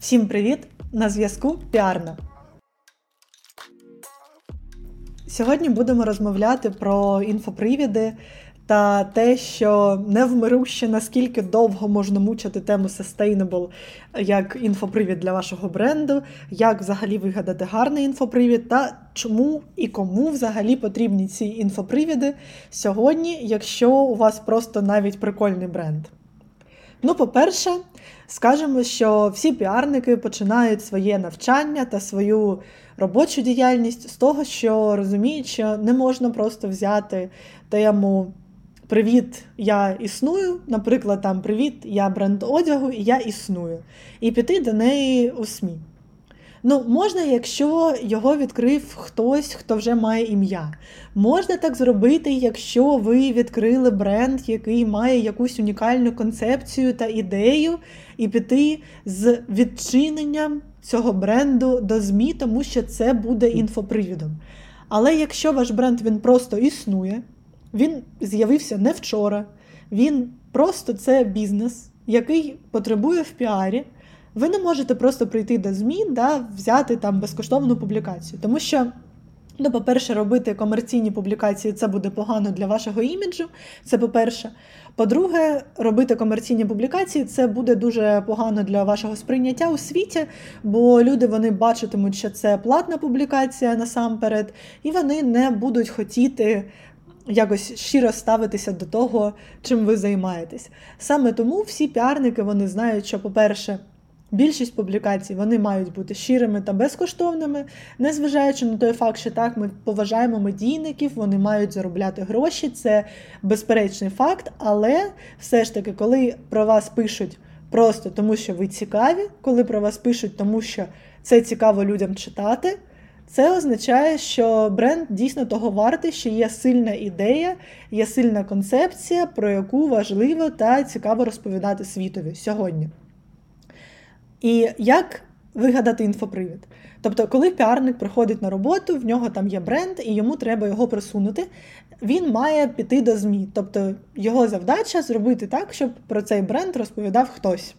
Всім привіт! На зв'язку Піарна. Сьогодні будемо розмовляти про інфопривіди та те, що невмируще наскільки довго можна мучити тему Sustainable як інфопривід для вашого бренду, як взагалі вигадати гарний інфопривід, та чому і кому взагалі потрібні ці інфопривіди сьогодні, якщо у вас просто навіть прикольний бренд. Ну, по-перше, скажемо, що всі піарники починають своє навчання та свою робочу діяльність з того, що розуміють, що не можна просто взяти тему Привіт, я існую. Наприклад, там Привіт, я бренд одягу, і я існую. І піти до неї у СМІ. Ну, можна, якщо його відкрив хтось, хто вже має ім'я. Можна так зробити, якщо ви відкрили бренд, який має якусь унікальну концепцію та ідею, і піти з відчиненням цього бренду до ЗМІ, тому що це буде інфопривідом. Але якщо ваш бренд він просто існує, він з'явився не вчора, він просто це бізнес, який потребує в піарі. Ви не можете просто прийти до ЗМІ да, взяти там безкоштовну публікацію. Тому що, ну, по-перше, робити комерційні публікації це буде погано для вашого іміджу. Це по-перше. По-друге, робити комерційні публікації це буде дуже погано для вашого сприйняття у світі, бо люди вони бачитимуть, що це платна публікація насамперед, і вони не будуть хотіти якось щиро ставитися до того, чим ви займаєтесь. Саме тому всі піарники вони знають, що, по-перше, Більшість публікацій вони мають бути щирими та безкоштовними, незважаючи на той факт, що так ми поважаємо медійників, вони мають заробляти гроші, це безперечний факт. Але все ж таки, коли про вас пишуть просто тому, що ви цікаві, коли про вас пишуть, тому що це цікаво людям читати, це означає, що бренд дійсно того вартий, що є сильна ідея, є сильна концепція, про яку важливо та цікаво розповідати світові сьогодні. І як вигадати інфопривід? Тобто, коли піарник приходить на роботу, в нього там є бренд, і йому треба його просунути, він має піти до ЗМІ. Тобто його завдача зробити так, щоб про цей бренд розповідав хтось.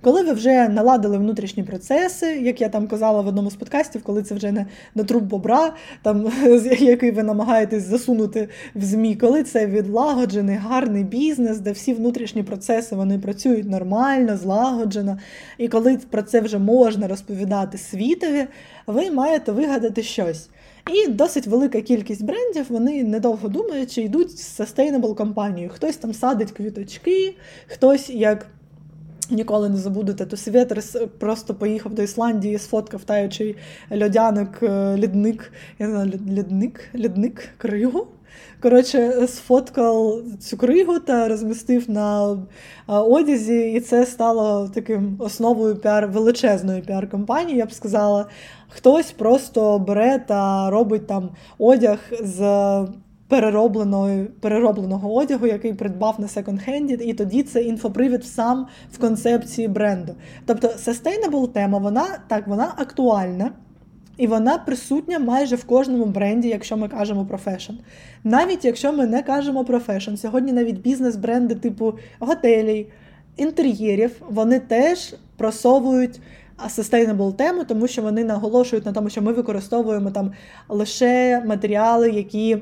Коли ви вже наладили внутрішні процеси, як я там казала в одному з подкастів, коли це вже не на труп бобра, там, який ви намагаєтесь засунути в ЗМІ, коли це відлагоджений гарний бізнес, де всі внутрішні процеси вони працюють нормально, злагоджено, і коли про це вже можна розповідати світові, ви маєте вигадати щось. І досить велика кількість брендів, вони недовго думаючи, йдуть з sustainable кампанією. Хтось там садить квіточки, хтось як. Ніколи не забудете, то Світерс просто поїхав до Ісландії, сфоткав таючий льодяник, е, лідник, я не знаю, лідник, лідник, кригу. Коротше, сфоткав цю кригу та розмістив на е, одязі, і це стало таким основою піар величезної піар-кампанії. Я б сказала, хтось просто бере та робить там одяг з переробленого переробленого одягу, який придбав на секонд-хенді, і тоді це інфопривід сам в концепції бренду. Тобто sustainable тема, вона так, вона актуальна. І вона присутня майже в кожному бренді, якщо ми кажемо про фешн. Навіть якщо ми не кажемо про фешн, сьогодні навіть бізнес-бренди типу готелей, інтер'єрів, вони теж просовують sustainable тему, тому що вони наголошують на тому, що ми використовуємо там лише матеріали, які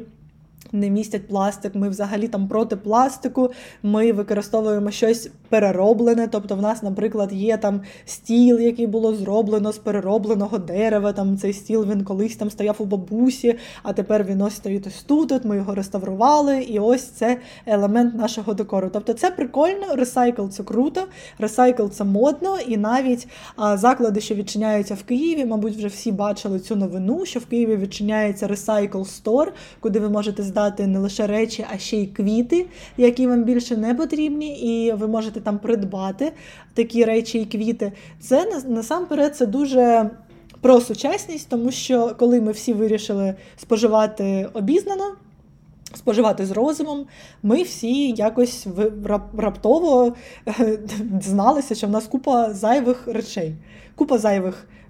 не містять пластик, ми взагалі там проти пластику, ми використовуємо щось перероблене. Тобто, в нас, наприклад, є там стіл, який було зроблено з переробленого дерева. Там цей стіл він колись там стояв у бабусі, а тепер він ось стоїть ось тут. От ми його реставрували, і ось це елемент нашого декору. Тобто, це прикольно, ресайкл це круто, ресайкл це модно, і навіть а, заклади, що відчиняються в Києві, мабуть, вже всі бачили цю новину, що в Києві відчиняється Recycle Store, куди ви можете здати не лише речі, а ще й квіти, які вам більше не потрібні, і ви можете там придбати такі речі і квіти. Це насамперед це дуже про сучасність, тому що коли ми всі вирішили споживати обізнано. Споживати з розумом, ми всі якось раптово дізналися, що в нас купа зайвих речей, купа зайвих е,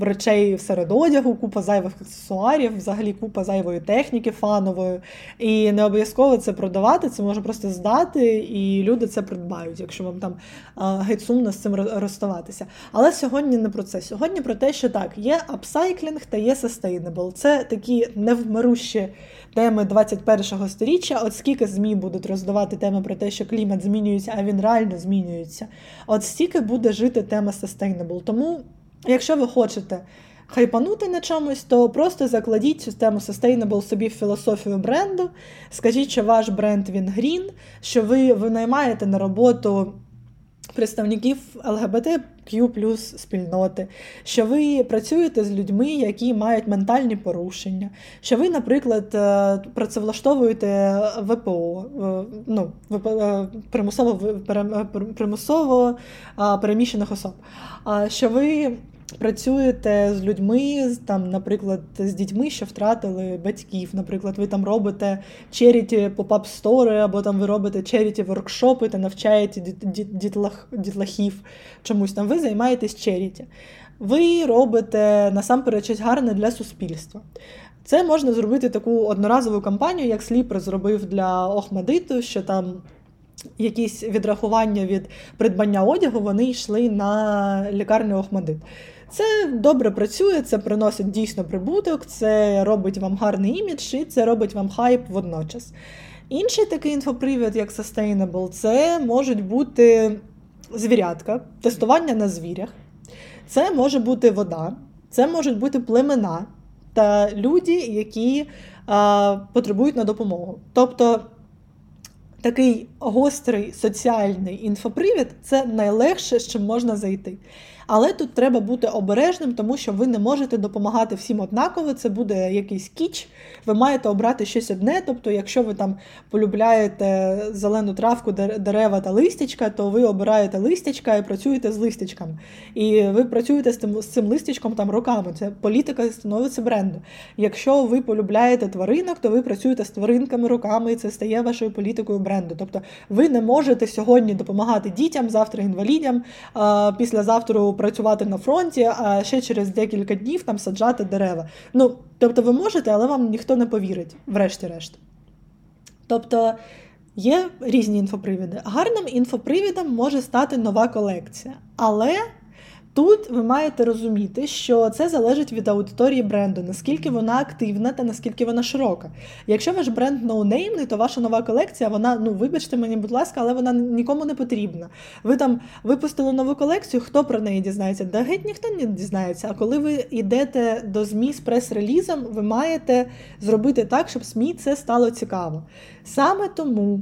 речей серед одягу, купа зайвих аксесуарів, взагалі купа зайвої техніки фанової. І не обов'язково це продавати, це може просто здати, і люди це придбають, якщо вам там е, геть сумно з цим розставатися. Але сьогодні не про це. Сьогодні про те, що так, є апсайклінг та є sustainable. Це такі невмирущі теми 21-го сторіччя. От скільки ЗМІ будуть роздавати теми про те, що клімат змінюється, а він реально змінюється. От стільки буде жити тема sustainable. Тому, якщо ви хочете. Хайпанути на чомусь, то просто закладіть цю тему Sustainable собі в філософію бренду. Скажіть, що ваш бренд він грін, що ви винаймаєте на роботу представників ЛГБТQ плюс спільноти, що ви працюєте з людьми, які мають ментальні порушення, що ви, наприклад, е, працевлаштовуєте ВПО, е, ну, е, примусово примусово переміщених особ, що ви працюєте з людьми, там, наприклад, з дітьми, що втратили батьків. Наприклад, ви там робите charity pop-up store и, або там ви робите charity воркшопи та навчаєте дітлах, дітлахів чомусь там. Ви займаєтесь charity. Ви робите насамперед щось гарне для суспільства. Це можна зробити таку одноразову кампанію, як Сліпер зробив для Охмадиту, що там якісь відрахування від придбання одягу вони йшли на лікарню Охмадит. Це добре працює, це приносить дійсно прибуток, це робить вам гарний імідж і це робить вам хайп водночас. Інший такий інфопривід, як Sustainable, це можуть бути звірятка, тестування на звірях, це може бути вода, це можуть бути племена та люди, які а, потребують на допомогу. Тобто такий гострий соціальний інфопривід це найлегше, з чим можна зайти. Але тут треба бути обережним, тому що ви не можете допомагати всім однаково. Це буде якийсь кіч. Ви маєте обрати щось одне. Тобто, якщо ви там полюбляєте зелену травку, дерева та листячка, то ви обираєте листячка і працюєте з листячком. І ви працюєте з тим з цим листячком там роками. Це політика становиться бренду. Якщо ви полюбляєте тваринок, то ви працюєте з тваринками роками, і це стає вашою політикою бренду. Тобто ви не можете сьогодні допомагати дітям, завтра інвалідям, післязавтра працювати на фронті, а ще через декілька днів там саджати дерева. Ну, тобто, ви можете, але вам ніхто не повірить, врешті-решт. Тобто є різні інфопривіди. Гарним інфопривідом може стати нова колекція, але Тут ви маєте розуміти, що це залежить від аудиторії бренду, наскільки вона активна та наскільки вона широка. Якщо ваш бренд ноунеймний, то ваша нова колекція, вона, ну вибачте мені, будь ласка, але вона нікому не потрібна. Ви там випустили нову колекцію, хто про неї дізнається? Да геть ніхто не дізнається. А коли ви йдете до ЗМІ з прес-релізом, ви маєте зробити так, щоб СМІ це стало цікаво. Саме тому.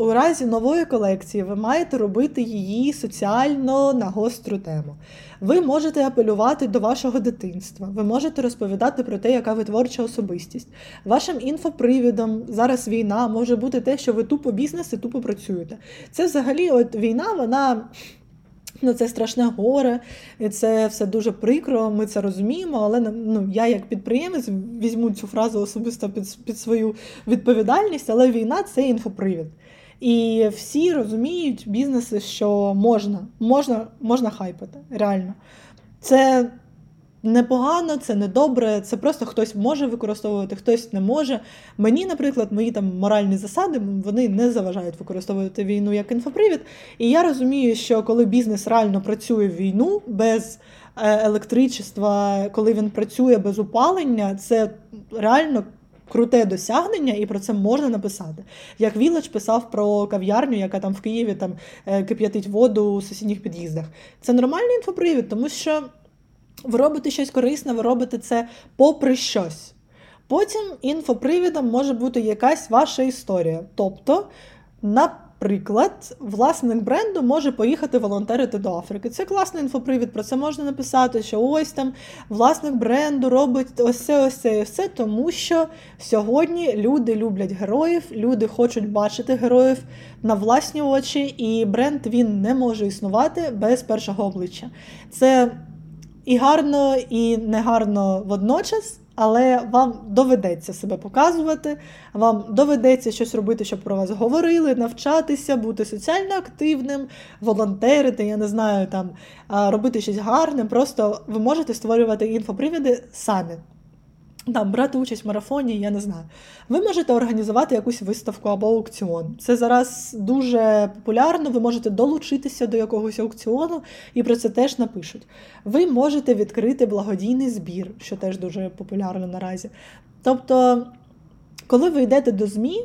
У разі нової колекції ви маєте робити її соціально на гостру тему. Ви можете апелювати до вашого дитинства, ви можете розповідати про те, яка ви творча особистість. Вашим інфопривідом зараз війна може бути те, що ви тупо бізнес і тупо працюєте. Це взагалі, от війна, вона. Ну, це страшне горе, і це все дуже прикро. Ми це розуміємо. Але ну, я, як підприємець, візьму цю фразу особисто під під свою відповідальність, але війна це інфопривід. І всі розуміють бізнеси, що можна, можна, можна хайпати. Реально. Це непогано, це не добре, це просто хтось може використовувати, хтось не може. Мені, наприклад, мої там моральні засади вони не заважають використовувати війну як інфопривід. І я розумію, що коли бізнес реально працює в війну без е, електричества, коли він працює без опалення, це реально круте досягнення, і про це можна написати. Як Вілач писав про кав'ярню, яка там в Києві там е, кип'ятить воду у сусідніх під'їздах. Це нормальний інфопривід, тому що ви робите щось корисне, ви робите це попри щось. Потім інфопривідом може бути якась ваша історія. Тобто, на Приклад, власник бренду може поїхати волонтерити до Африки. Це класний інфопривід. Про це можна написати, що ось там власник бренду робить ось це, ось це і все, тому що сьогодні люди люблять героїв, люди хочуть бачити героїв на власні очі, і бренд він не може існувати без першого обличчя. Це і гарно, і негарно водночас. Але вам доведеться себе показувати, вам доведеться щось робити, щоб про вас говорили, навчатися, бути соціально активним, волонтерити, я не знаю, там робити щось гарне. Просто ви можете створювати інфопривіди самі там брати участь в марафоні, я не знаю. Ви можете організувати якусь виставку або аукціон. Це зараз дуже популярно, ви можете долучитися до якогось аукціону і про це теж напишуть. Ви можете відкрити благодійний збір, що теж дуже популярно наразі. Тобто, коли ви йдете до ЗМІ,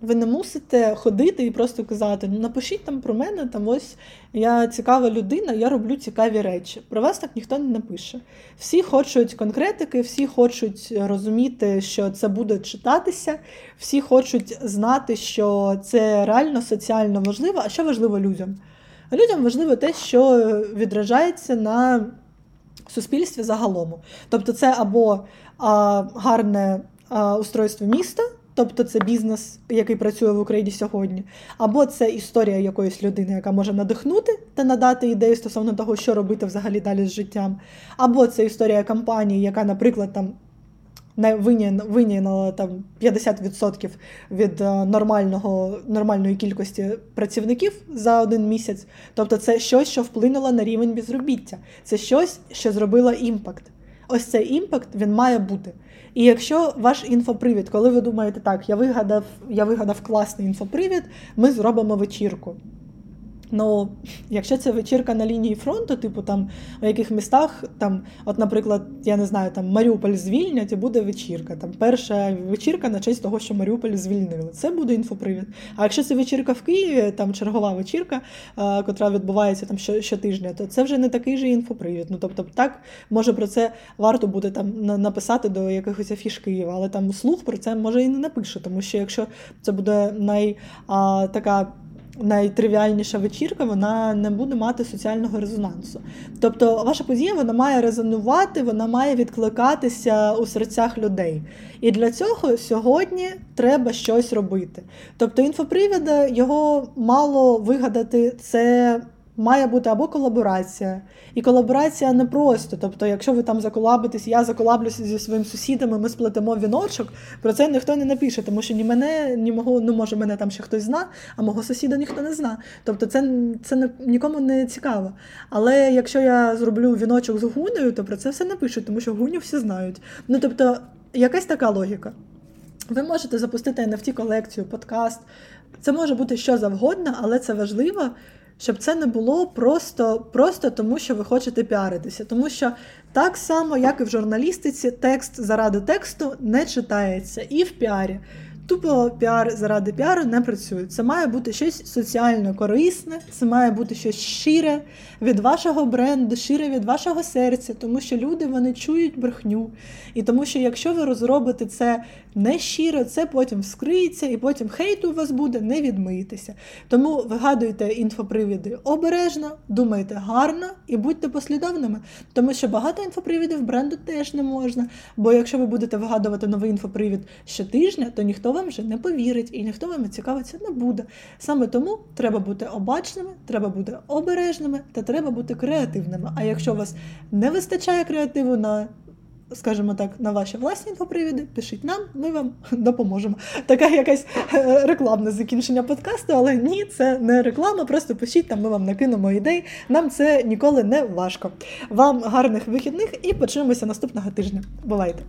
ви не мусите ходити і просто казати: ну напишіть там про мене, там ось я цікава людина, я роблю цікаві речі. Про вас так ніхто не напише. Всі хочуть конкретики, всі хочуть розуміти, що це буде читатися, всі хочуть знати, що це реально соціально важливо. А що важливо людям? Людям важливо те, що відражається на суспільстві загалом. Тобто, це або а, гарне а, устройство міста. Тобто це бізнес, який працює в Україні сьогодні, або це історія якоїсь людини, яка може надихнути та надати ідею стосовно того, що робити взагалі далі з життям, або це історія компанії, яка, наприклад, там не винайняла там 50% від е, нормального, нормальної кількості працівників за один місяць. Тобто, це щось, що вплинуло на рівень безробіття. Це щось, що зробило impact. Ось цей impact він має бути. І якщо ваш інфопривід, коли ви думаєте, так, я вигадав, я вигадав класний інфопривід, ми зробимо вечірку. Ну, якщо це вечірка на лінії фронту, типу там у яких містах, там, от, наприклад, я не знаю, там Маріуполь звільнять і буде вечірка. Там перша вечірка на честь того, що Маріуполь звільнили. Це буде інфопривід. А якщо це вечірка в Києві, там чергова вечірка, а, котра відбувається там щотижня, то це вже не такий же інфопривід. Ну тобто, так може про це варто буде там написати до якихось афіш Києва, але там слух про це може і не напише, тому що якщо це буде най а, така найтривіальніша вечірка, вона не буде мати соціального резонансу. Тобто, ваша подія вона має резонувати, вона має відкликатися у серцях людей. І для цього сьогодні треба щось робити. Тобто, інфопривіда його мало вигадати це має бути або колаборація. І колаборація не просто. Тобто, якщо ви там заколабитесь, я заколаблюся зі своїм сусідами, ми сплетемо віночок, про це ніхто не напише, тому що ні мене, ні мого, ну може мене там ще хтось зна, а мого сусіда ніхто не зна. Тобто це це нікому не цікаво. Але якщо я зроблю віночок з гунею, то про це все напишуть, тому що гуню всі знають. Ну тобто, якась така логіка. Ви можете запустити NFT колекцію, подкаст. Це може бути що завгодно, але це важливо, щоб це не було просто просто тому, що ви хочете піаритися. Тому що так само, як і в журналістиці, текст заради тексту не читається і в піарі. Тупо піар заради піару не працює. Це має бути щось соціально корисне, це має бути щось щире від вашого бренду, щире від вашого серця, тому що люди вони чують брехню. І тому що якщо ви розробите це не щиро, це потім вскриється, і потім хейту у вас буде не відмийтеся. Тому вигадуйте інфопривіди обережно, думайте гарно і будьте послідовними. Тому що багато інфопривідів бренду теж не можна. Бо якщо ви будете вигадувати новий інфопривід щотижня, то ніхто вам вже не повірить і ніхто вам цікавиться не буде. Саме тому треба бути обачними, треба бути обережними та треба бути креативними. А якщо у вас не вистачає креативу на скажімо так, на ваші власні інфопривіди, пишіть нам, ми вам допоможемо. Така якась е, рекламне закінчення подкасту, але ні, це не реклама. Просто пишіть там, ми вам накинемо ідей. Нам це ніколи не важко. Вам гарних вихідних і почуємося наступного тижня. Бувайте!